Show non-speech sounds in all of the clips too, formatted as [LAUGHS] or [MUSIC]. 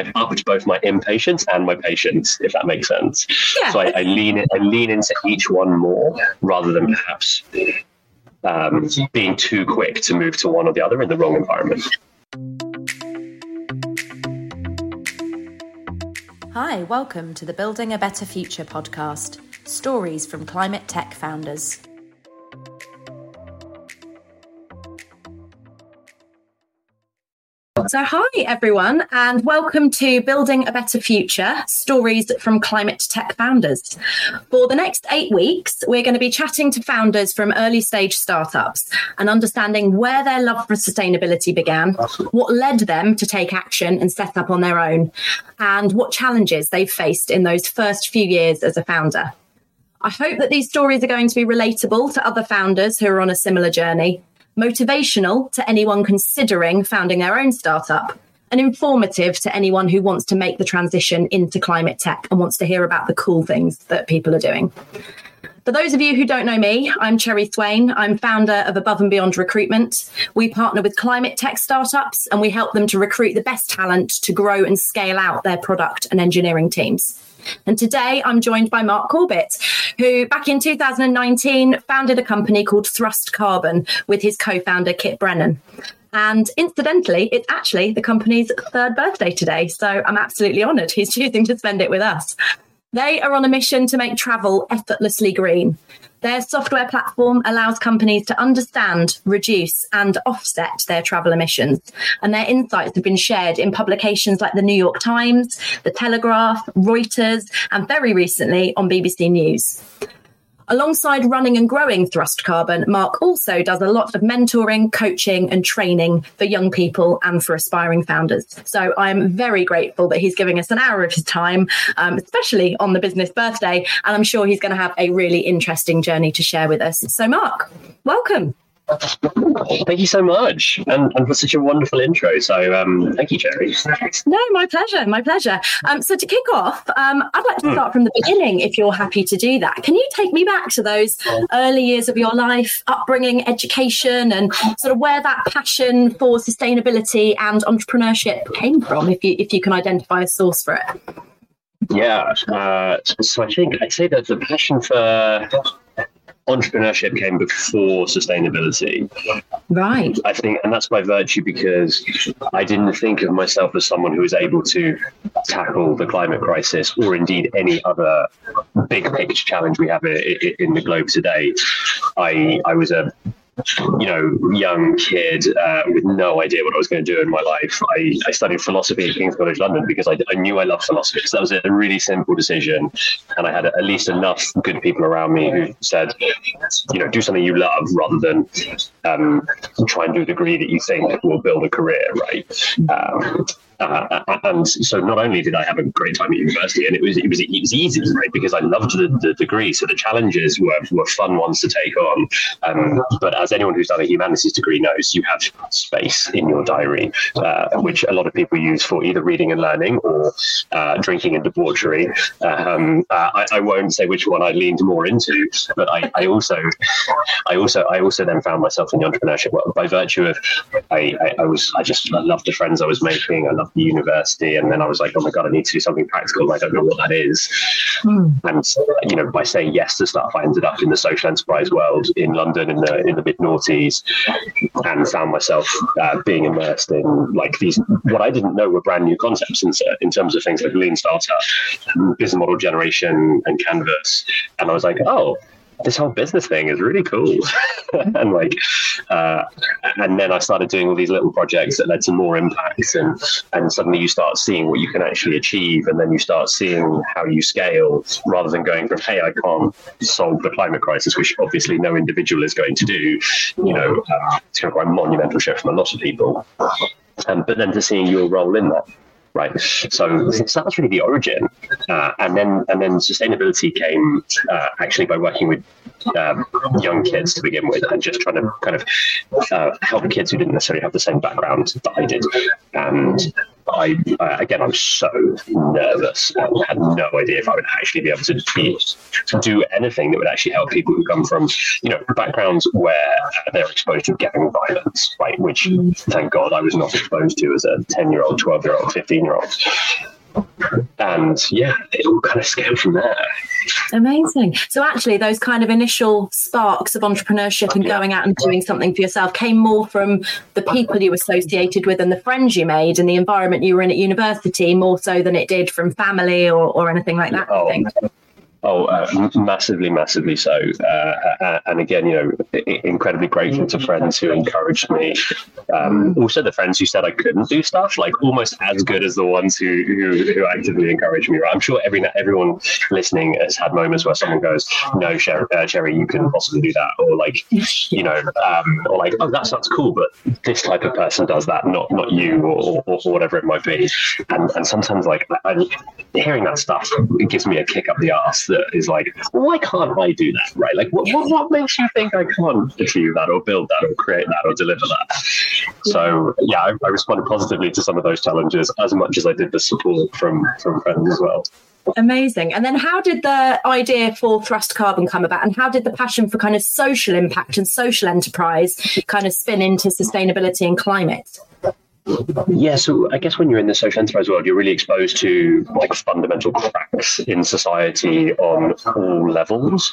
I've upped both my impatience and my patience, if that makes sense. Yeah. So I, I lean I lean into each one more rather than perhaps um, being too quick to move to one or the other in the wrong environment. Hi, welcome to the Building a Better Future podcast stories from climate tech founders. So, hi everyone, and welcome to Building a Better Future Stories from Climate Tech Founders. For the next eight weeks, we're going to be chatting to founders from early stage startups and understanding where their love for sustainability began, what led them to take action and set up on their own, and what challenges they've faced in those first few years as a founder. I hope that these stories are going to be relatable to other founders who are on a similar journey motivational to anyone considering founding their own startup, and informative to anyone who wants to make the transition into climate tech and wants to hear about the cool things that people are doing. For those of you who don't know me, I'm Cherry Swain. I'm founder of Above and Beyond Recruitment. We partner with climate tech startups and we help them to recruit the best talent to grow and scale out their product and engineering teams. And today I'm joined by Mark Corbett, who back in 2019 founded a company called Thrust Carbon with his co founder, Kit Brennan. And incidentally, it's actually the company's third birthday today. So I'm absolutely honored he's [LAUGHS] choosing to spend it with us. They are on a mission to make travel effortlessly green. Their software platform allows companies to understand, reduce, and offset their travel emissions. And their insights have been shared in publications like the New York Times, the Telegraph, Reuters, and very recently on BBC News. Alongside running and growing Thrust Carbon, Mark also does a lot of mentoring, coaching, and training for young people and for aspiring founders. So I'm very grateful that he's giving us an hour of his time, um, especially on the business birthday. And I'm sure he's going to have a really interesting journey to share with us. So, Mark, welcome. Thank you so much, and, and for such a wonderful intro. So, um, thank you, Cherry. No, my pleasure, my pleasure. Um, so, to kick off, um, I'd like to hmm. start from the beginning, if you're happy to do that. Can you take me back to those early years of your life, upbringing, education, and sort of where that passion for sustainability and entrepreneurship came from, if you if you can identify a source for it? Yeah, uh, so I think I'd say that the passion for entrepreneurship came before sustainability. Right. I think, and that's by virtue because I didn't think of myself as someone who was able to tackle the climate crisis or indeed any other big picture challenge we have in the globe today. I, I was a you know, young kid uh, with no idea what I was going to do in my life. I, I studied philosophy at King's College London because I, I knew I loved philosophy. So that was a really simple decision. And I had at least enough good people around me who said, you know, do something you love rather than um, try and do a degree that you think will build a career, right? Um, uh, and so not only did I have a great time at university, and it was it was, it was easy, right? Because I loved the, the degree, so the challenges were, were fun ones to take on. Um, but as anyone who's done a humanities degree knows, you have space in your diary, uh, which a lot of people use for either reading and learning or uh, drinking and debauchery. Um, uh, I, I, won't say which one I leaned more into, but I, I, also, I also, I also then found myself in the entrepreneurship world by virtue of I, I, I was I just I loved the friends I was making. I loved the university, and then I was like, oh my god, I need to do something practical. I don't know what that is. Mm. And you know, by saying yes to stuff, I ended up in the social enterprise world in London in the in the mid noughties, and found myself uh, being immersed in like these what I didn't know were brand new concepts in, in terms of things like lean startup, business model generation, and Canvas. And I was like, oh, this whole business thing is really cool. [LAUGHS] and like, uh, and then I started doing all these little projects that led to more impacts, and and suddenly you start seeing what you can actually achieve, and then you start seeing how you scale rather than going from hey, I can't solve the climate crisis, which obviously no individual is going to do. You know, uh, it's kind of quite a monumental shift from a lot of people. Um, but then to seeing your role in that right? So, so that's really the origin, uh, and then and then sustainability came uh, actually by working with um, young kids to begin with, and just trying to kind of uh, help kids who didn't necessarily have the same background that I did, and I again, I was so nervous and had no idea if I would actually be able to be, to do anything that would actually help people who come from you know backgrounds where they're exposed to gang violence, right? Which thank God I was not exposed to as a ten year old, twelve year old, fifteen year old. And yeah, it all kind of scaled from there. Amazing. So actually, those kind of initial sparks of entrepreneurship and going out and doing something for yourself came more from the people you associated with and the friends you made and the environment you were in at university, more so than it did from family or, or anything like that. Oh, Oh, uh, massively, massively so. Uh, uh, and again, you know, incredibly grateful to friends who encouraged me. Um, also, the friends who said I couldn't do stuff, like almost as good as the ones who who, who actively encouraged me. Right? I'm sure every everyone listening has had moments where someone goes, "No, Cherry, uh, Cherry you can possibly do that," or like, you know, um, or like, "Oh, that sounds cool," but this type of person does that, not not you, or, or, or whatever it might be. And and sometimes, like, I, hearing that stuff, it gives me a kick up the ass that is like, why can't I do that? Right? Like, what, what, what makes you think I can't achieve that or build that or create that or deliver that? So, yeah, I, I responded positively to some of those challenges as much as I did the support from, from friends as well. Amazing. And then how did the idea for Thrust Carbon come about? And how did the passion for kind of social impact and social enterprise kind of spin into sustainability and climate? Yeah, so I guess when you're in the social enterprise world, you're really exposed to like fundamental cracks in society on all levels.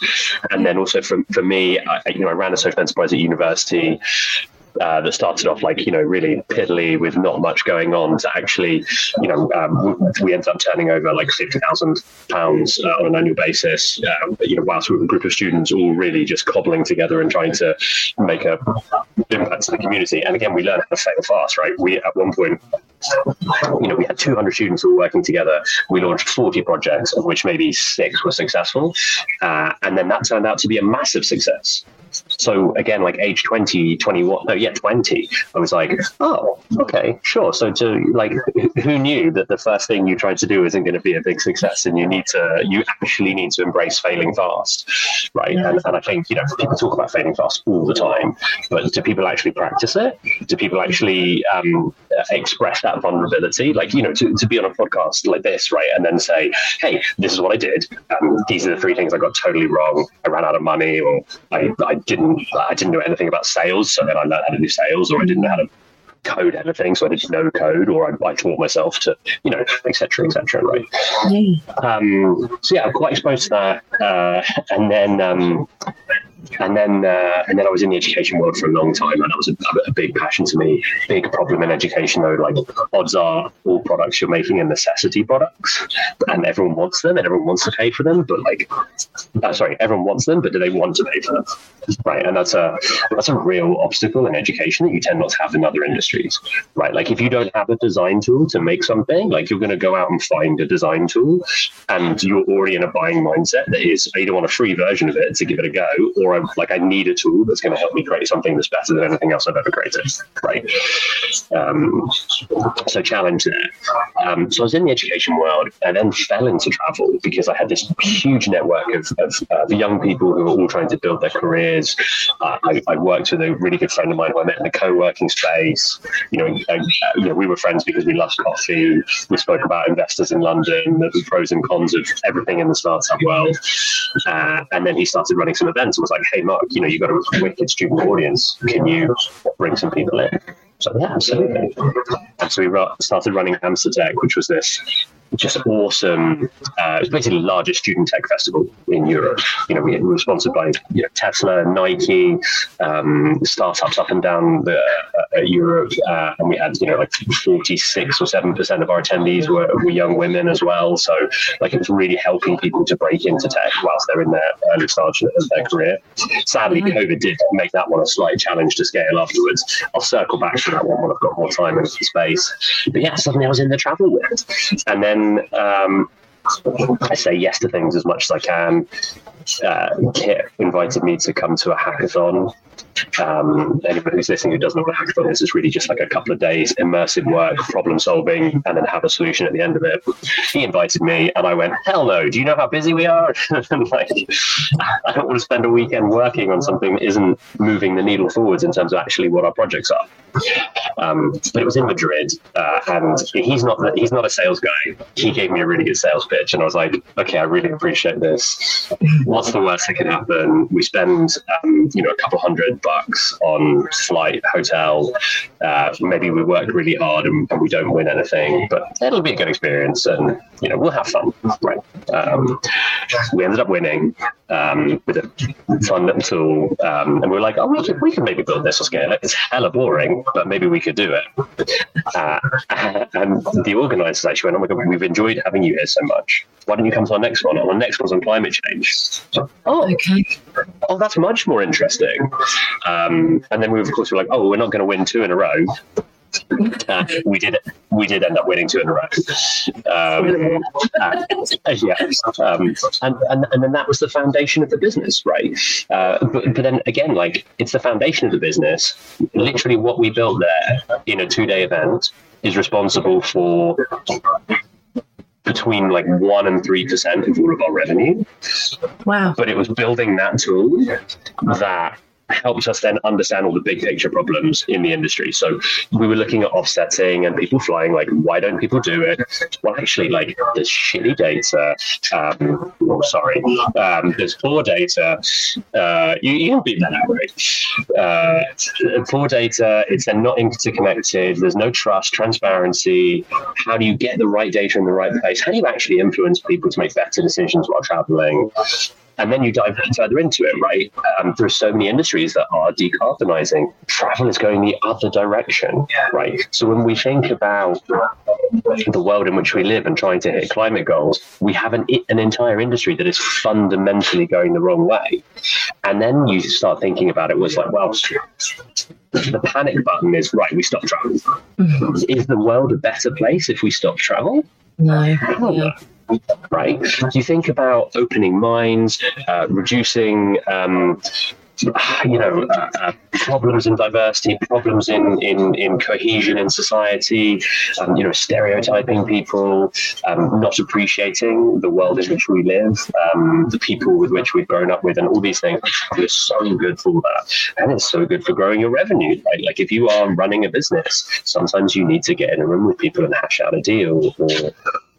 And then also for, for me, I, you know, I ran a social enterprise at university uh, that started off like you know really piddly with not much going on to actually you know um, we ended up turning over like fifty thousand pounds uh, on an annual basis. Uh, you know, whilst we were a group of students all really just cobbling together and trying to make a impact to the community. And again, we learned how to fail fast, right? We at one point you know, we had 200 students all working together. We launched 40 projects, of which maybe six were successful. Uh, and then that turned out to be a massive success. So again, like age 20, 21, no, yeah, 20, I was like, oh, okay, sure. So to like, who knew that the first thing you tried to do isn't going to be a big success and you need to, you actually need to embrace failing fast, right? And, and I think, you know, people talk about failing fast all the time, but do people actually practice it? Do people actually um, express that vulnerability? Like, you know, to, to be on a podcast like this, right? And then say, hey, this is what I did. Um, these are the three things I got totally wrong. I ran out of money or I, I didn't I didn't know anything about sales, so then I learned how to do sales, or I didn't know how to code anything, so I didn't know code, or I, I taught myself to, you know, etc. etc. right? Um, so yeah, I'm quite exposed to that, uh, and then um, and then uh, and then I was in the education world for a long time, and that was a, a, big passion to me. Big problem in education, though. Like odds are, all products you're making are necessity products, and everyone wants them, and everyone wants to pay for them. But like, uh, sorry, everyone wants them, but do they want to pay for them? Right, and that's a that's a real obstacle in education that you tend not to have in other industries. Right, like if you don't have a design tool to make something, like you're going to go out and find a design tool, and you're already in a buying mindset that is either want a free version of it to give it a go, or I like I need a tool that's going to help me create something that's better than anything else I've ever created. Right. Um, so challenge there. Um, so I was in the education world and then fell into travel because I had this huge network of, of uh, young people who were all trying to build their careers. Uh, I, I, worked with a really good friend of mine who I met in a co-working space. You know, and, uh, you know, we were friends because we loved coffee. We spoke about investors in London, the pros and cons of everything in the startup world. Uh, and then he started running some events and was like, hey, Mark, you know, you've got a wicked student audience. Can you bring some people in? So yeah, absolutely. So we started running Amsterdam, which was this just awesome. Uh, was basically the largest student tech festival in Europe. You know, we, were sponsored by you know, Tesla, Nike, um, startups up and down the, uh, Europe, uh, and we had you know like forty six or seven percent of our attendees were, were young women as well. So like it was really helping people to break into tech whilst they're in their early stage of their career. Sadly. COVID did make that one a slight challenge to scale afterwards. I'll circle back to that one when I've got more time and space. But yeah, suddenly I was in the travel world, and then um, I say yes to things as much as I can. Uh, Kit invited me to come to a hackathon um, anyone who's listening who doesn't know a hackathon is, really just like a couple of days immersive work, problem solving, and then have a solution at the end of it. He invited me, and I went, "Hell no! Do you know how busy we are? [LAUGHS] like, I don't want to spend a weekend working on something that isn't moving the needle forwards in terms of actually what our projects are." Um, but it was in Madrid, uh, and he's not the, he's not a sales guy. He gave me a really good sales pitch, and I was like, "Okay, I really appreciate this. What's the worst that can happen? We spend, um, you know, a couple hundred hundred bucks on flight, hotel. Uh, maybe we work really hard and, and, we don't win anything, but it'll be a good experience, and you know we'll have fun, right? Um, we ended up winning um, with a fun little tool, um, and we were like, oh, we can, we can maybe build this or scale it. It's hella boring, but maybe we could do it. Uh, [LAUGHS] and the organisers actually went, oh my god, we've enjoyed having you here so much. Why don't you come to our next one? Our next one's on climate change. oh, okay. Oh, that's much more interesting. Um, and then we, of course, were like, oh, we're not going to win two in a row. Uh, we did we did end up winning two in a row. Um, uh, yeah, um, and, and and then that was the foundation of the business, right? Uh, but, but then again, like it's the foundation of the business. Literally, what we built there in a two day event is responsible for between like one and three percent of all of our revenue. Wow! But it was building that tool that helps us then understand all the big picture problems in the industry. So we were looking at offsetting and people flying, like, why don't people do it? Well, actually, like, there's shitty data. Um, oh, sorry. Um, there's poor data. Uh, you, you can beat that out, right? Uh, poor data, it's then not interconnected. There's no trust, transparency. How do you get the right data in the right place? How do you actually influence people to make better decisions while traveling? And then you dive further into it, right? Um, there are so many industries that are decarbonizing. Travel is going the other direction, right? So when we think about the world in which we live and trying to hit climate goals, we have an, an entire industry that is fundamentally going the wrong way. And then you start thinking about it was like, well, the panic button is right, we stop travel. Mm-hmm. Is the world a better place if we stop travel? No. Right? You think about opening minds, uh, reducing. Um, you know, uh, uh, problems in diversity, problems in, in, in cohesion in society, um, you know, stereotyping people, um, not appreciating the world in which we live, um, the people with which we've grown up with, and all these things. It's so good for that. And it's so good for growing your revenue, right? Like if you are running a business, sometimes you need to get in a room with people and hash out a deal or,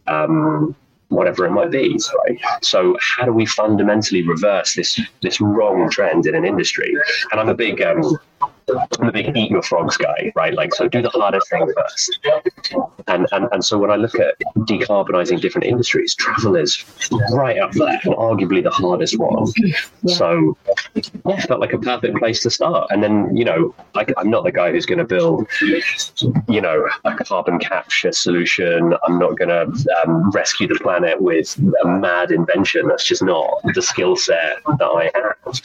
um, whatever it might be. Right? So how do we fundamentally reverse this this wrong trend in an industry? And I'm a big um, I'm a big eat your frogs guy, right? Like, so do the hardest thing first. And, and, and so when I look at decarbonizing different industries, travel is right up there and arguably the hardest one. Yeah. So, yeah, felt like a perfect place to start. And then, you know, I, I'm not the guy who's going to build, you know, a carbon capture solution. I'm not going to um, rescue the planet with a mad invention. That's just not the skill set that I have.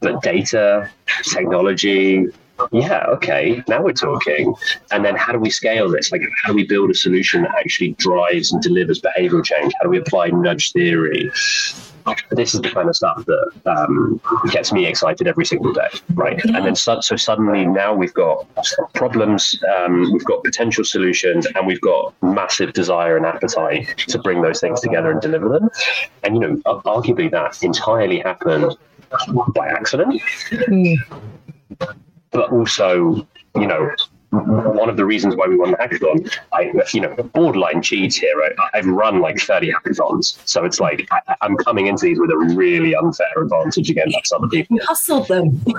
But data, technology, yeah, okay, now we're talking. And then how do we scale this? Like, how do we build a solution that actually drives and delivers behavioral change? How do we apply nudge theory? This is the kind of stuff that um, gets me excited every single day, right? And then so, so suddenly now we've got problems, um, we've got potential solutions, and we've got massive desire and appetite to bring those things together and deliver them. And you know, arguably that entirely happened by accident. Mm. But also, you know, one of the reasons why we won the hackathon, I, you know, borderline cheats here. I, have run like 30 hackathons. So it's like I, am coming into these with a really unfair advantage against other people. You hustled them. [LAUGHS]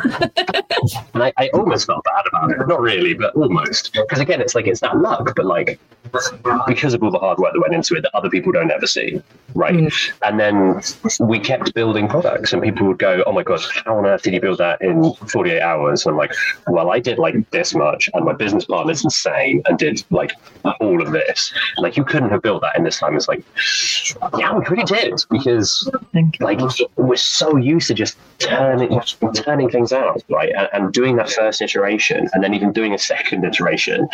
and I, I, almost felt bad about it. Not really, but almost. Because again, it's like, it's that luck, but like, because of all the hard work that went into it that other people don't ever see. Right. Mm. And then we kept building products and people would go, oh my God, how on earth did you build that in 48 hours? And I'm like, well, I did like this much and my business partner's insane and did like all of this. Like you couldn't have built that in this time. It's like, yeah, we really did because like we're so used to just turning turning things out, right? And, and doing that first iteration and then even doing a second iteration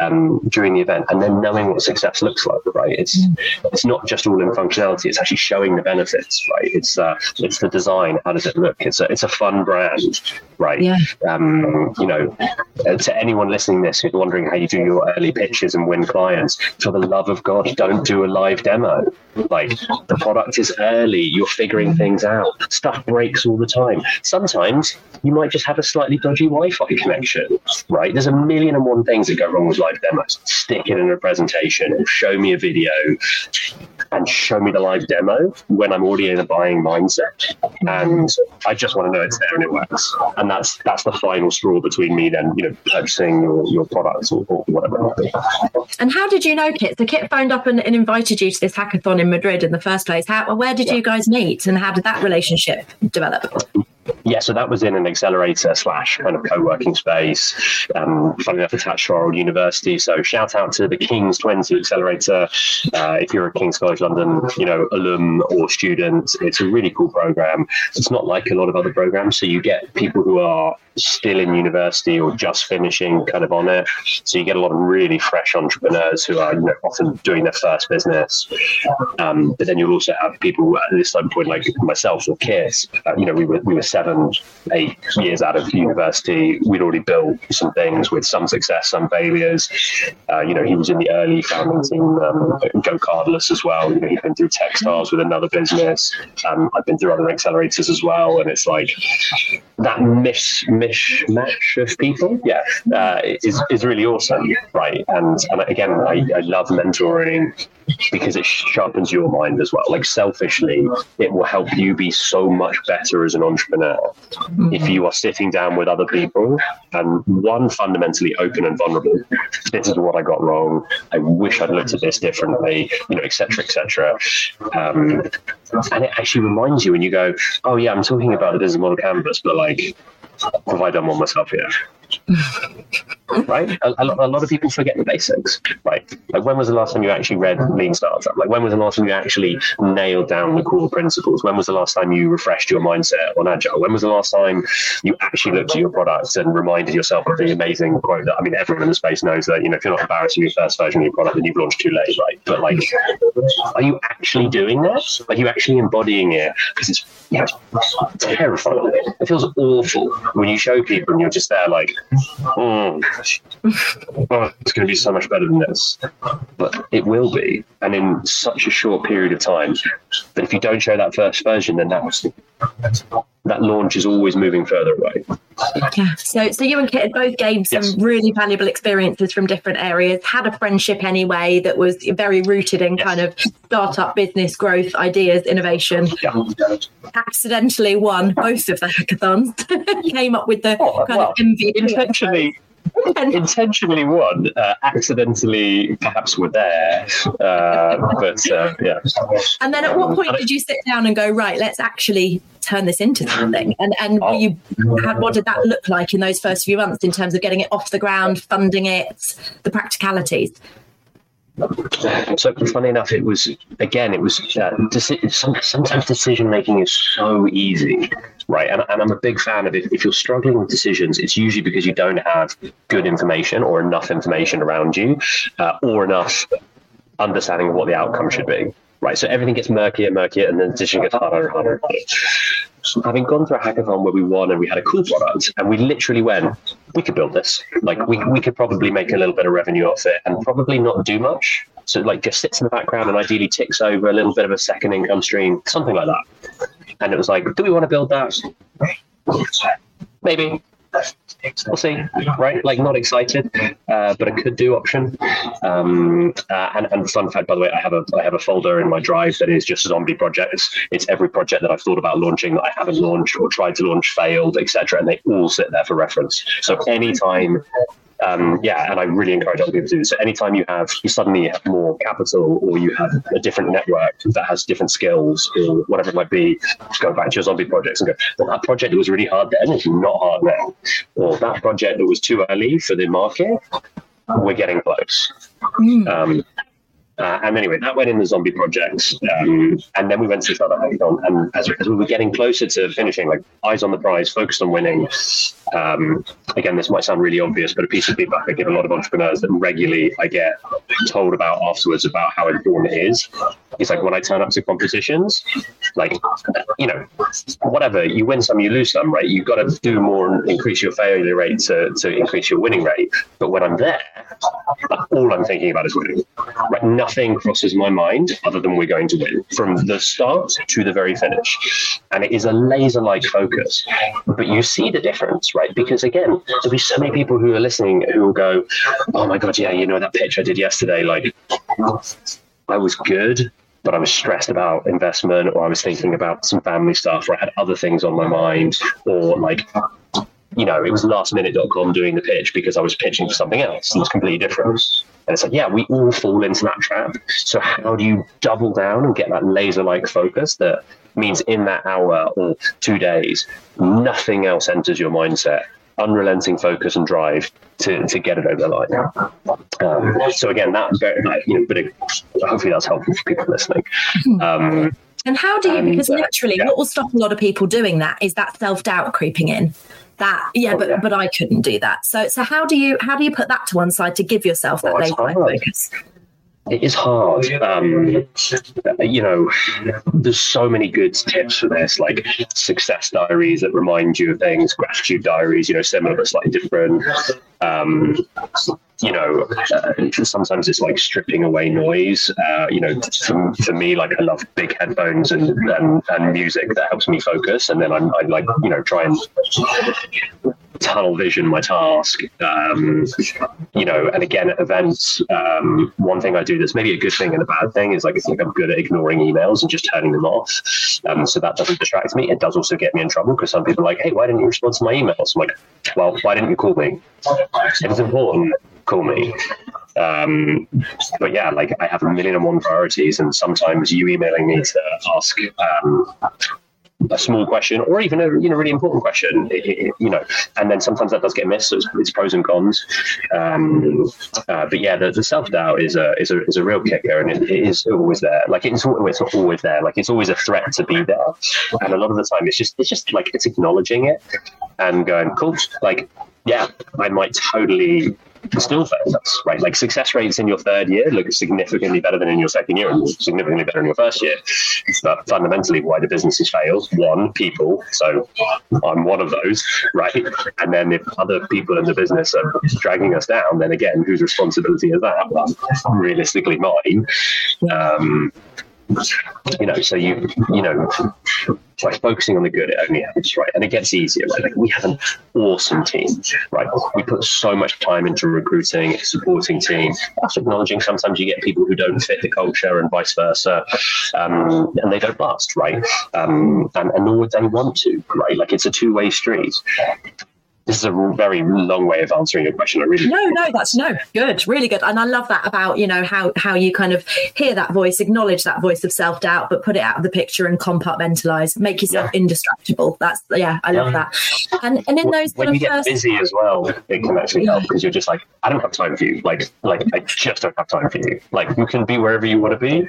um, during the event and then knowing what success looks like, right? It's mm. it's not just all in functionality, it's actually showing the benefits, right? It's uh, it's the design, how does it look? It's a it's a fun brand, right? Yeah. Um, you know, to anyone listening listening this who's wondering how you do your early pitches and win clients, for the love of God, don't do a live demo. Like the product is early, you're figuring things out. Stuff breaks all the time. Sometimes you might just have a slightly dodgy Wi-Fi connection, right? There's a million and one things that go wrong with live demos. Stick it in a presentation or show me a video and show me the live demo when I'm already in a buying mindset. And I just want to know it's there and it works. And that's that's the final straw between me then, you know, purchasing your, your products or, or whatever. And how did you know Kit? So Kit phoned up and, and, invited you to this hackathon in Madrid in the first place. How where did yeah. you guys meet and how did that relationship develop? Yeah, so that was in an accelerator slash kind of co-working space. Um, funny enough, attached to our old university. So shout out to the King's Twenty Accelerator. Uh, if you're a King's College London, you know, alum or student, it's a really cool program. It's not like a lot of other programs. So you get people who are still in university or just finishing kind of on it. So you get a lot of really fresh entrepreneurs who are you know, often doing their first business. Um, but then you'll also have people at this time point like myself or Kit. Uh, you know, we were we were seven, eight years out of university. We'd already built some things with some success, some failures. Uh, you know, he was in the early founding team, um, GoCardless as well. You know, he's been through Techstars with another business. Um, I've been through other accelerators as well, and it's like that miss mishmash of people, yeah, uh, is is really awesome, right? And and again, I, I love mentoring because it sharpens your mind as well. Like selfishly, it will help you be so much better as an entrepreneur if you are sitting down with other people and one fundamentally open and vulnerable. This is what I got wrong. I wish I'd looked at this differently, you know, etc., etc. Um, and it actually reminds you when you go, "Oh yeah, I'm talking about the business model canvas, but like, have I done one myself yet?" [LAUGHS] right? A, a, a, lot of people forget the basics, right? Like when was the last time you actually read Lean Startup? Like when was the last time you actually nailed down the core principles? When was the last time you refreshed your mindset on Agile? When was the last time you actually looked at your product and reminded yourself of the amazing quote that, I mean, everyone in the space knows that, you know, if you're not embarrassing your first version of your product, then you've launched too late, right? But like, are you actually doing that? Are you actually embodying it? Because it's, know, it's terrifying. It feels awful when you show people and you're just there like, oh, oh, it's going to be so much better than this. But it will be, and in such a short period of time. That if you don't show that first version, then that that launch is always moving further away. Yeah. So, so you and Kit had both gained some yes. really valuable experiences from different areas. Had a friendship anyway that was very rooted in yes. kind of startup business growth, ideas, innovation. Yeah. Accidentally won both of the hackathons. [LAUGHS] Came up with the oh, kind well, of MVP. Intentionally, [LAUGHS] intentionally won, uh, accidentally perhaps were there. Uh, but uh, yeah. And then at what point did you sit down and go, right, let's actually turn this into something? And and oh. you had, what did that look like in those first few months in terms of getting it off the ground, funding it, the practicalities? So funny enough, it was again, it was uh, deci- sometimes decision making is so easy, right? And, and, I'm a big fan of it. If you're struggling with decisions, it's usually because you don't have good information or enough information around you, uh, or enough understanding of what the outcome should be, right? So everything gets murkier, and murkier, and then the decision gets harder and harder. Harder having gone through a hackathon where we won and we had a cool product, and we literally went, we could build this. Like we we could probably make a little bit of revenue off it, and probably not do much. So like just sits in the background and ideally ticks over a little bit of a second income stream, something like that. And it was like, do we want to build that? Maybe we'll see, right? Like not excited, uh, but a could do option. Um, uh, and, and fun fact, by the way, I have a I have a folder in my drive that is just zombie projects. It's every project that I've thought about launching that I haven't launched or tried to launch, failed, etc. And they all sit there for reference. So anytime um, yeah, and I really encourage other people to do this. So anytime you have you suddenly have more capital or you have a different network that has different skills or whatever it might be, go back to your zombie projects and go, well, that project that was really hard then is not hard now. Or that project that was too early for the market, we're getting close. Mm. Um, uh, and anyway, that went in the zombie projects. Um, and then we went to this other hackathon. And as, as, we were getting closer to finishing, like eyes on the prize, focused on winning. Um, again, this might sound really obvious, but a piece of feedback I give a lot of entrepreneurs that regularly I get told about afterwards about how important it is It's like when I turn up to competitions, like, you know, whatever, you win some, you lose some, right? You've got to do more and increase your failure rate to, to increase your winning rate. But when I'm there, all I'm thinking about is winning. Right? Nothing crosses my mind other than we're going to win from the start to the very finish. And it is a laser like focus. But you see the difference, right? Because again, there'll be so many people who are listening who will go, Oh my God, yeah, you know, that pitch I did yesterday, like, I was good, but I was stressed about investment or I was thinking about some family stuff or I had other things on my mind or like you know, it was lastminute.com doing the pitch because I was pitching for something else and it's completely different. And it's like, yeah, we all fall into that trap. So how do you double down and get that laser like focus that means in that hour or two days, nothing else enters your mindset unrelenting focus and drive to, to get it over the line. Um, so again, that you know, but it, hopefully that's helpful for people listening. Hmm. Um, and how do you? Because uh, literally, yeah. what will stop a lot of people doing that is that self doubt creeping in. That yeah, oh, but yeah. but I couldn't do that. So so how do you how do you put that to one side to give yourself that oh, focus? It is hard. Um, you know, there's so many good tips for this, like success diaries that remind you of things, gratitude diaries, you know, similar but slightly different. Um, you know, uh, sometimes it's like stripping away noise. Uh, you know, for, for me, like I love big headphones and, and, and music that helps me focus. And then I'm, I like, you know, try and tunnel vision my task. Um, you know, and again at events, um, one thing I do that's maybe a good thing and a bad thing is like it's like I'm good at ignoring emails and just turning them off. Um, so that doesn't distract me. It does also get me in trouble because some people are like, "Hey, why didn't you respond to my emails?" I'm like, "Well, why didn't you call me? It's important, call me." Um, but yeah, like I have a million and one priorities, and sometimes you emailing me to ask um, a small question or even a you know really important question you know and then sometimes that does get missed so it's, it's pros and cons. Um, uh, but yeah the, the self-doubt is a is a, is a real kicker and it, it is always there. Like it's, it's always there. Like it's always a threat to be there. And a lot of the time it's just it's just like it's acknowledging it and going cool like yeah i might totally still fails, right? Like success rates in your third year look significantly better than in your second year and significantly better in your first year. But fundamentally, why do businesses fail? One, people. So I'm one of those, right? And then if other people in the business are dragging us down, then again, whose responsibility is that? Well, realistically, mine. Um, you know, so you you know, by focusing on the good, it only helps, right? And it gets easier, right? Like we have an awesome team, right? We put so much time into recruiting, supporting team. Acknowledging sometimes you get people who don't fit the culture and vice versa, um, and they don't last, right? Um, and, and nor would they want to, right? Like it's a two way street this is a very long way of answering your question. I really no, no, that's no good, really good, and I love that about you know how how you kind of hear that voice, acknowledge that voice of self doubt, but put it out of the picture and compartmentalize, make yourself yeah. indestructible. That's yeah, I love that. And and in those when you get first... busy as well, it can actually help because you're just like I don't have time for you. Like like I just don't have time for you. Like you can be wherever you want to be,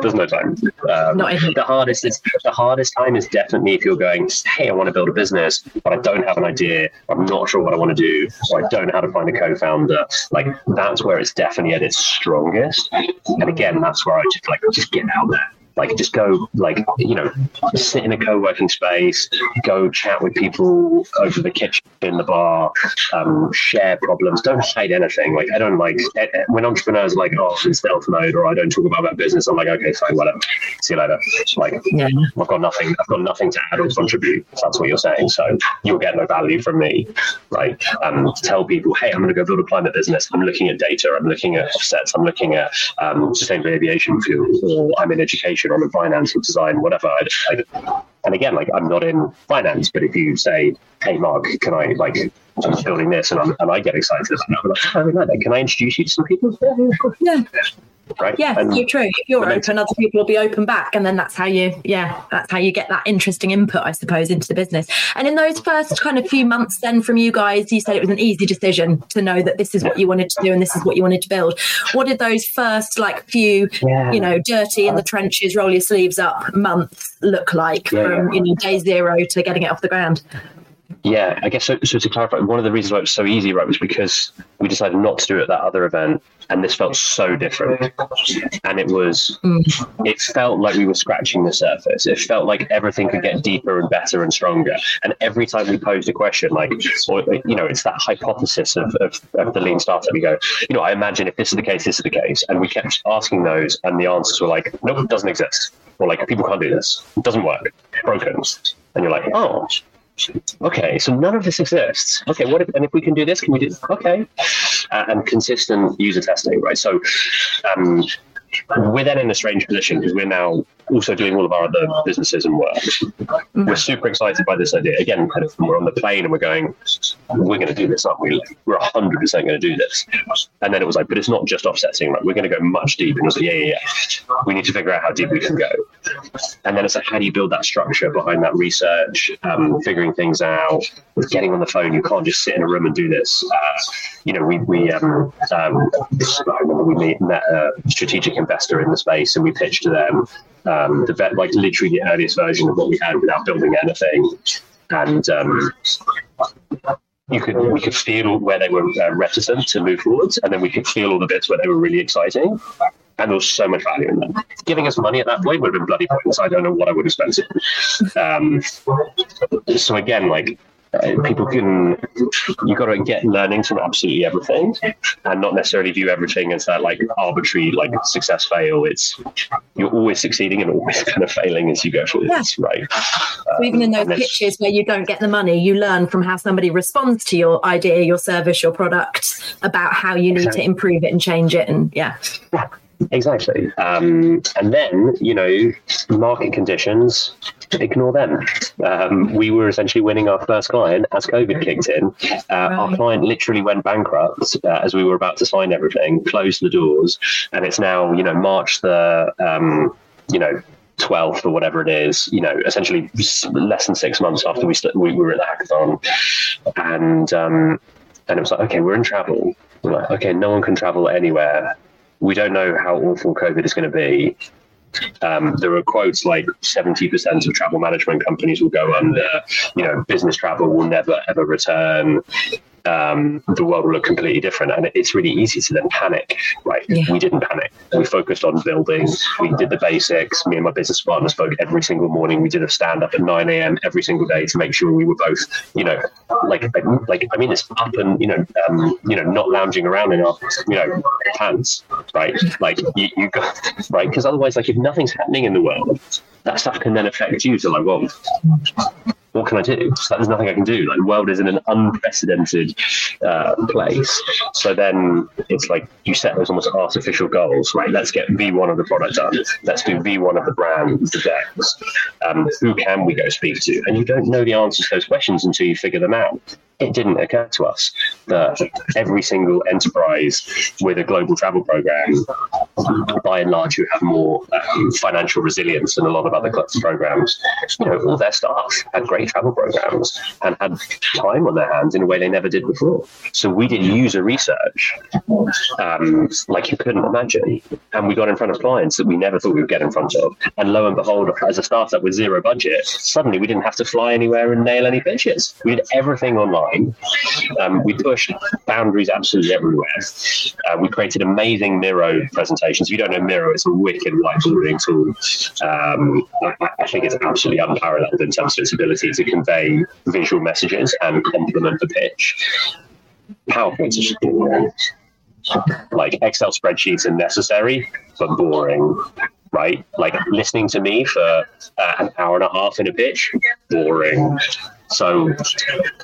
there's no time. Um, the hardest is the hardest time is definitely if you're going, hey, I want to build a business, but I don't have an idea. I'm not sure what I want to do, or I don't know how to find a co-founder. Like that's where it's definitely at its strongest. And again, that's where I just like just get out there like just go like you know sit in a co-working space go chat with people over the kitchen in the bar um, share problems. Don't hide anything. Like i don't like eh, eh, when entrepreneurs like oh i'm in stealth mode or i don't talk about that business i'm like okay fine whatever. See you later. Like yeah. i've got nothing i've got nothing to add or contribute that's what you're saying. So you'll get no value from me. Right um, tell people hey i'm going to go build a climate business. I'm looking at data. I'm looking at offsets. I'm looking at um, sustainable aviation fuel. Or i'm in education or I'm in finance or design, whatever. I, I, and again, like I'm not in finance, but if you say, "Hey, Mark, can I like I'm building this," and, and I get excited I'm like, oh, I that. Can I introduce you to some people? Yeah, right? Yeah, and you're true. If you're open, other people will be open back, and then that's how you, yeah, that's how you get that interesting input, I suppose, into the business. And in those first kind of few months, then from you guys, you said it was an easy decision to know that this is what you wanted to do and this is what you wanted to build. What did those first like few, yeah. you know, dirty in the trenches, roll your sleeves up months look like yeah. from you know day zero to getting it off the ground? Yeah, I guess so. So to clarify, one of the reasons why it was so easy, right, was because we decided not to do it at that other event, and this felt so different. And it was, mm. it felt like we were scratching the surface. It felt like everything could get deeper and better and stronger. And every time we posed a question, like, or, you know, it's that hypothesis of, of, of the lean startup. We go, you know, I imagine if this is the case, this is the case, and we kept asking those, and the answers were like, nope, it doesn't exist, or like, people can't do this, it doesn't work, broken. And you're like, oh, okay, so none of this exists. Okay, what if, and if we can do this, can we do, okay. Uh, and consistent user testing, right? So, um, we're then in a strange position because we're now also doing all of our other businesses and work. We're super excited by this idea. Again, kind of we're on the plane and we're going, we're going to do this, aren't we? We're 100% going to do this. And then it was like, but it's not just offsetting, right? We're going to go much deeper. And it was like, yeah, yeah, yeah. We need to figure out how deep we can go. And then it's like, how do you build that structure behind that research, um, figuring things out, getting on the phone? You can't just sit in a room and do this. Uh, you know, we, we, um, um, we met a strategic investor in the space and we pitched to them um, the vet, like literally the earliest version of what we had without building anything, and um, you could we could feel where they were uh, reticent to move forwards, and then we could feel all the bits where they were really exciting. And there was so much value in them. Giving us money at that point would have been bloody pointless. I don't know what I would have spent it. Um, so again, like people can You've got to get learning from absolutely everything and not necessarily view everything as that like arbitrary like success fail. It's you're always succeeding and always [LAUGHS] kind of failing as you go through yeah. right? Um, even in those pitches where you don't get the money you learn from how somebody responds to your idea your service your product about how you need exactly. to improve it and change it and yeah Exactly. Um, and then, you know, market conditions, ignore them. Um, we were essentially winning our first client as COVID kicked in. Uh, right. Our client literally went bankrupt uh, as we were about to sign everything, closed the doors, and it's now, you know, March the, um, you know, 12th or whatever it is, you know, essentially less than six months after we, st- we were at the hackathon. And, um, and it was like, okay, we're in travel. We're like, okay, no one can travel anywhere we don't know how awful COVID is going to be. Um, there are quotes like 70% of travel management companies will go under, you know, business travel will never ever return um, the world will look completely different. And it's really easy to then panic, right? Yeah. We didn't panic. We focused on building. We did the basics. Me and my business partner spoke every single morning. We did a stand up at 9 a.m. every single day to make sure we were both, you know, like, like I mean, it's up and, you know, um, you know, not lounging around in our, you know, pants, right? Like you, you got, right? Because otherwise, like if nothing's happening in the world, that stuff can then affect you. So like, well, what can I do? There's nothing I can do. Like the world is in an unprecedented uh, place. So then it's like you set those almost artificial goals, right? Let's get V1 of the product done. Let's do V1 of the brand, the decks. Um, who can we go speak to? And you don't know the answers to those questions until you figure them out it didn't occur to us that every single enterprise with a global travel program, by and large, who have more um, financial resilience than a lot of other clubs' programs, you know, all their staff had great travel programs and had time on their hands in a way they never did before. So we did user research um, like you couldn't imagine, and we got in front of clients that we never thought we would get in front of. And lo and behold, as a startup with zero budget, suddenly we didn't have to fly anywhere and nail any pitches. We did everything online. Um, we pushed boundaries absolutely everywhere. Uh, we created amazing Miro presentations. If you don't know Miro, it's a wicked whiteboarding tool. Um, I, I, think it's absolutely unparalleled in terms of its ability to convey visual messages and complement the pitch. PowerPoint is boring. Like Excel spreadsheets are necessary, but boring right? Like listening to me for uh, an hour and a half in a pitch, boring. So,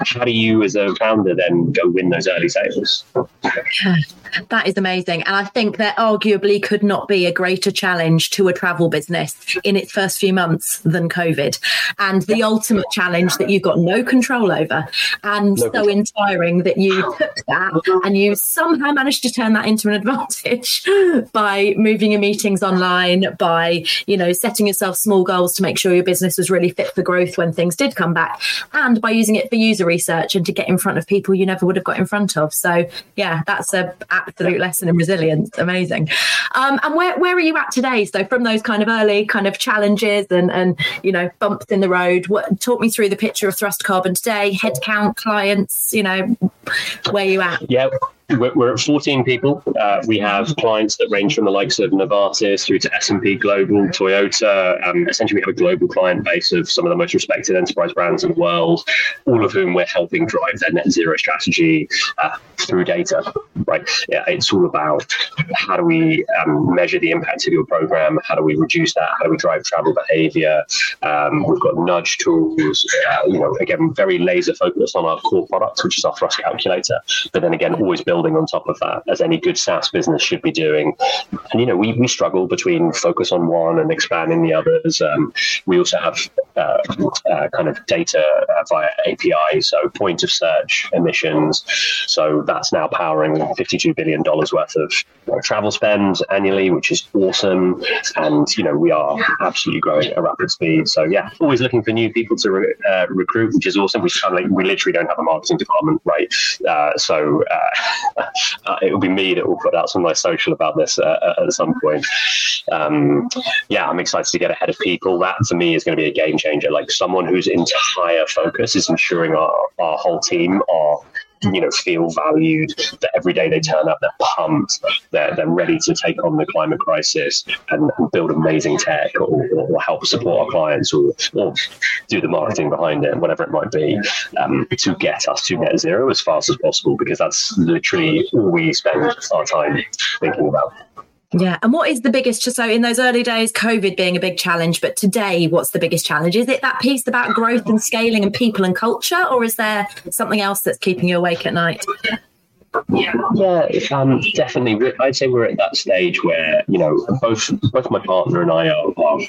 how do you, as a founder, then go win those early sales? That is amazing. And I think there arguably could not be a greater challenge to a travel business in its first few months than COVID. And the ultimate challenge that you've got no control over. And no so control. inspiring that you took that [LAUGHS] and you somehow managed to turn that into an advantage [LAUGHS] by moving your meetings online, by, you know, setting yourself small goals to make sure your business was really fit for growth when things did come back, and by using it for user research and to get in front of people you never would have got in front of. So yeah, that's a absolute lesson in resilience. Amazing. Um, and where, where are you at today? So from those kind of early kind of challenges and, and you know, bumps in the road, what, talk me through the picture of Thrust Carbon today, headcount, clients, you know, where you at? Yeah, we're, we're at 14 people. Uh, we have clients that range from the likes of Novartis through to S&P Global, Toyota. Um, essentially, we have a global client base of some of the most respected enterprise brands in the world, all of whom we're helping drive their net zero strategy uh, through data. Right? Yeah, it's all about how do we um, measure the impact of your program? How do we reduce that? How do we drive travel behavior? Um, we've got nudge tools. Uh, you know, again, very laser focused on our core product, which is our Thrust Calculator. But then again, always building building on top of that, as any good SaaS business should be doing. And you know, we, we struggle between focus on one and expanding the others. Um, we also have uh, uh, kind of data uh, via API, so point of search emissions. So that's now powering $52 billion worth of travel spend annually, which is awesome. And, you know, we are absolutely growing at a rapid speed. So, yeah, always looking for new people to re- uh, recruit, which is awesome. We, kind of like, we literally don't have a marketing department, right? Uh, so [LAUGHS] [LAUGHS] uh, it will be me that will put out some nice social about this at some point. Um, yeah, I'm excited to get ahead of people. That, for me, is going to be a game changer. Like someone whose entire focus is ensuring our, our whole team are you know feel valued that every day they turn up they're pumped they're, they're ready to take on the climate crisis and, and build amazing tech or, or, help support our clients or, or do the marketing behind it whatever it might be um, to get us to net zero as fast as possible because that's literally all we spend our time thinking about yeah. And what is the biggest, so in those early days, COVID being a big challenge, but today, what's the biggest challenge? Is it that piece about growth and scaling and people and culture, or is there something else that's keeping you awake at night? Yeah, um, definitely. I'd say we're at that stage where you know both both my partner and I are, are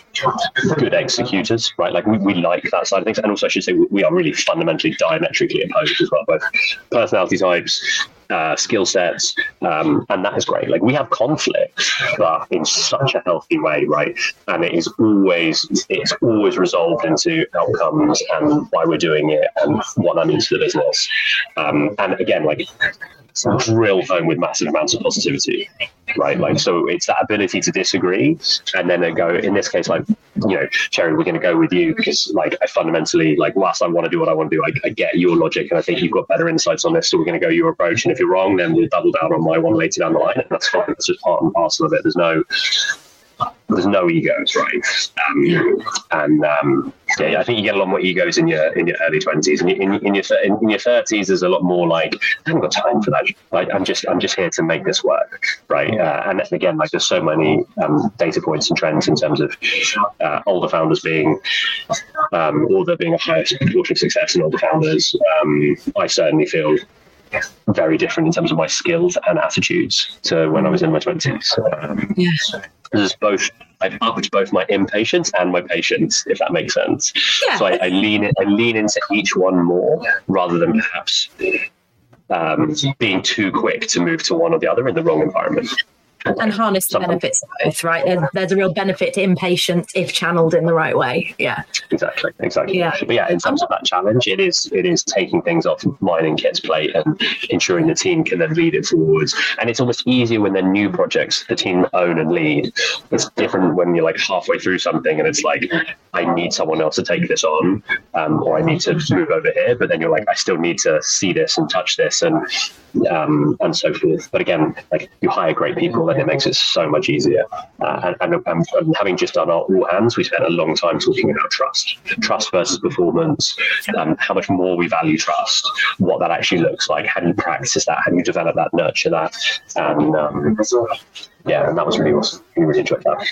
good executors, right? Like we, we like that side of things, and also I should say we are really fundamentally diametrically opposed as well, both personality types, uh, skill sets, um, and that is great. Like we have conflict, but in such a healthy way, right? And it is always it's always resolved into outcomes and why we're doing it and what that means to the business. Um, and again, like drill home with massive amounts of positivity, right? Like, so it's that ability to disagree and then go, in this case, like, you know, Cherry, we're going to go with you because, like, I fundamentally, like, whilst I want to do what I want to do, I, I get your logic and I think you've got better insights on this. So we're going to go your approach. And if you're wrong, then we'll double down on my one later down the line. And that's fine. That's just part and parcel of it. There's no, there's no egos, right? Um, and um, yeah, I think you get a lot more egos in your in your early twenties. In, in, in, your in, your thirties, there's a lot more like I haven't got time for that. Like, I'm just I'm just here to make this work, right? Uh, and again, like there's so many um, data points and trends in terms of uh, older founders being um, or there being a higher proportion of success in older founders. Um, I certainly feel very different in terms of my skills and attitudes to when I was in my twenties. Um, yes there's both I've upped both my impatience and my patience, if that makes sense. Yeah. So I, I lean in, I lean into each one more rather than perhaps um, being too quick to move to one or the other in the wrong environment and harness the benefits of both, right? There's, there's, a real benefit to impatience if channeled in the right way. Yeah. Exactly. Exactly. Yeah. But yeah, in terms of that challenge, it is it is taking things off mine and Kit's plate and ensuring the team can then lead it forwards. And it's almost easier when they're new projects the team own and lead. It's different when you're like halfway through something and it's like, I need someone else to take this on, um, or I need to move over here. But then you're like, I still need to see this and touch this and um, and so forth. But again, like you hire great people, and it makes it so much easier. Uh, and, and, and, having just done our all hands, we spent a long time talking about trust, trust versus performance, um, how much more we value trust, what that actually looks like, how do you practice that, how do you develop that, nurture that, and um, yeah, and that was really awesome. We really enjoyed that.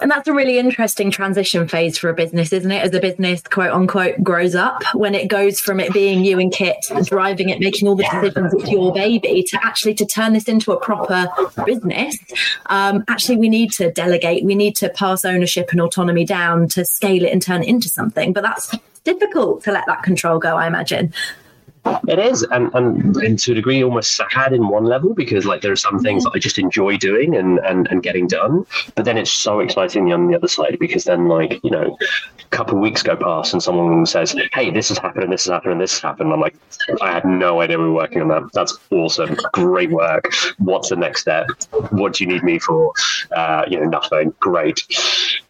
And that's a really interesting transition phase for a business, isn't it? As a business, quote unquote, grows up when it goes from it being you and Kit driving it, making all the decisions, it's your baby, to actually to turn this into a proper business. Um, actually, we need to delegate. We need to pass ownership and autonomy down to scale it and turn it into something. But that's difficult to let that control go, I imagine. It is, and, and, and to a degree, almost sad in one level because like there are some things that I just enjoy doing and, and, and getting done, but then it's so exciting on the other side because then like you know, a couple of weeks go past and someone says, "Hey, this has happened and this has happened and this has happened." I'm like, I had no idea we were working on that. That's awesome, great work. What's the next step? What do you need me for? Uh, you know, nothing. Great,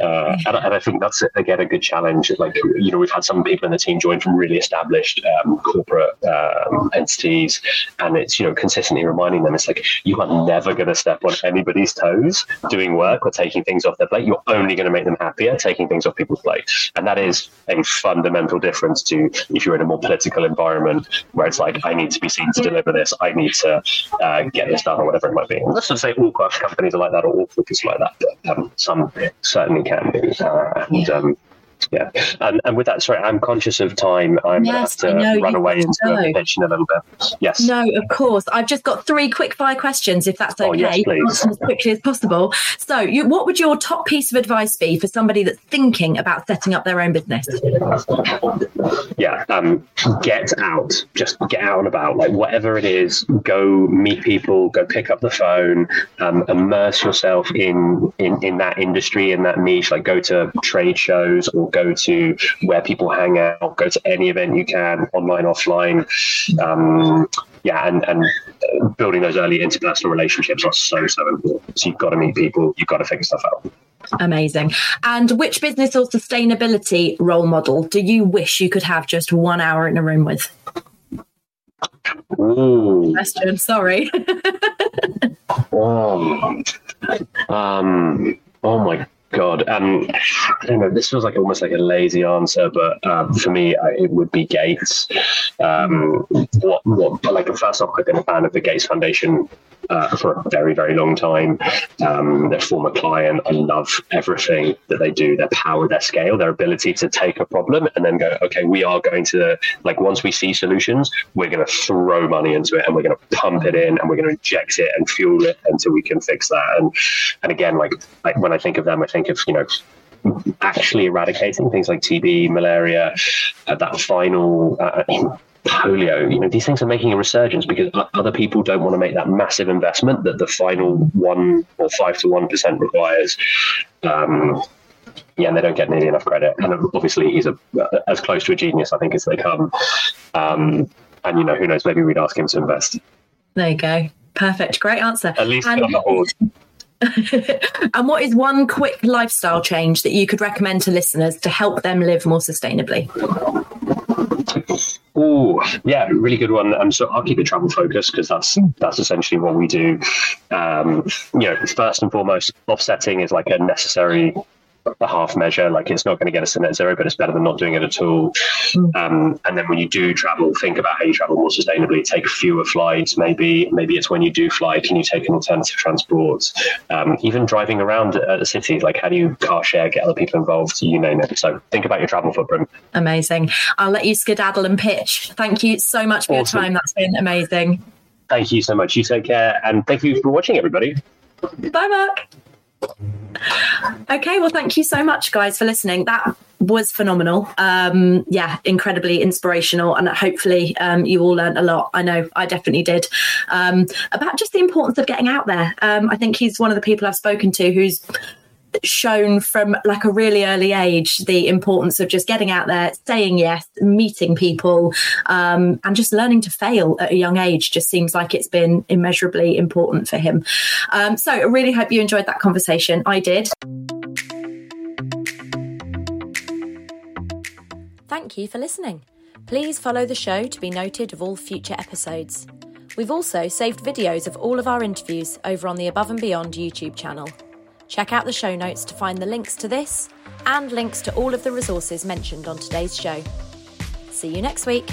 uh, and, and I think that's again a good challenge. Like you know, we've had some people in the team join from really established um, corporate um, entities, and it's you know consistently reminding them it's like you are never going to step on anybody's toes doing work or taking things off their plate. You're only going to make them happier taking things off people's plate, and that is a fundamental difference to if you're in a more political environment where it's like I need to be seen to deliver this, I need to uh, get this done or whatever it might be. And let's not say all companies are like that or all corporates like that, but um, some certainly can be. Uh, and um, yeah, and, and with that, sorry, I'm conscious of time. I'm yes, going to have to run away into the pitch in a little bit. Yes. No, of course. I've just got three quick fire questions, if that's okay. Oh, yes, please. As quickly as possible. So, you, what would your top piece of advice be for somebody that's thinking about setting up their own business? Yeah, um, get out. Just get out and about. Like whatever it is, go meet people. Go pick up the phone. Um, immerse yourself in in in that industry in that niche. Like go to trade shows or go to where people hang out, go to any event you can, online, offline. Um, yeah, and, and building those early interpersonal relationships are so, so important. So you've got to meet people, you've got to figure stuff out. Amazing. And which business or sustainability role model do you wish you could have just one hour in a room with? Ooh. Question, sorry. [LAUGHS] um, um, oh my God, um, I don't know. This feels like almost like a lazy answer, but um, for me, it would be Gates. Um, what, what, like first off, I've been a fan of the Gates Foundation uh, for a very, very long time. Um, their former client, I love everything that they do. Their power, their scale, their ability to take a problem and then go, okay, we are going to like once we see solutions, we're going to throw money into it and we're going to pump it in and we're going to inject it and fuel it until we can fix that. And and again, like, like when I think of them, I think of you know actually eradicating things like TB, malaria, uh, that final uh, polio. You know, these things are making a resurgence because other people don't want to make that massive investment that the final one or five to one percent requires. Um, yeah, and they don't get nearly enough credit. And obviously, he's a, as close to a genius, I think, as they come. Um, and you know, who knows? Maybe we'd ask him to invest. There you go. Perfect. Great answer. At least and- on the horse. [LAUGHS] and what is one quick lifestyle change that you could recommend to listeners to help them live more sustainably? Oh, yeah, really good one. Um, so I'll keep it travel focused because that's that's essentially what we do. Um, you know, first and foremost, offsetting is like a necessary a half measure. Like it's not going to get us to net zero, but it's better than not doing it at all. Mm. Um, and then when you do travel, think about how you travel more sustainably. Take fewer flights. Maybe maybe it's when you do fly, can you take an alternative transport? Um, even driving around a city, like how do you car share, get other people involved? You name it. So think about your travel footprint. Amazing. I'll let you skedaddle and pitch. Thank you so much for awesome. your time. That's been amazing. Thank you so much. You take care, and thank you for watching, everybody. Bye, Mark. Okay, well, thank you so much, guys, for listening. That was phenomenal. Um, yeah, incredibly inspirational, and hopefully, um, you all learned a lot. I know I definitely did um, about just the importance of getting out there. Um, I think he's one of the people I've spoken to who's shown from like a really early age the importance of just getting out there, saying yes, meeting people, um, and just learning to fail at a young age just seems like it's been immeasurably important for him. Um, so I really hope you enjoyed that conversation. I did. Thank you for listening. Please follow the show to be noted of all future episodes. We've also saved videos of all of our interviews over on the Above and Beyond YouTube channel. Check out the show notes to find the links to this and links to all of the resources mentioned on today's show. See you next week.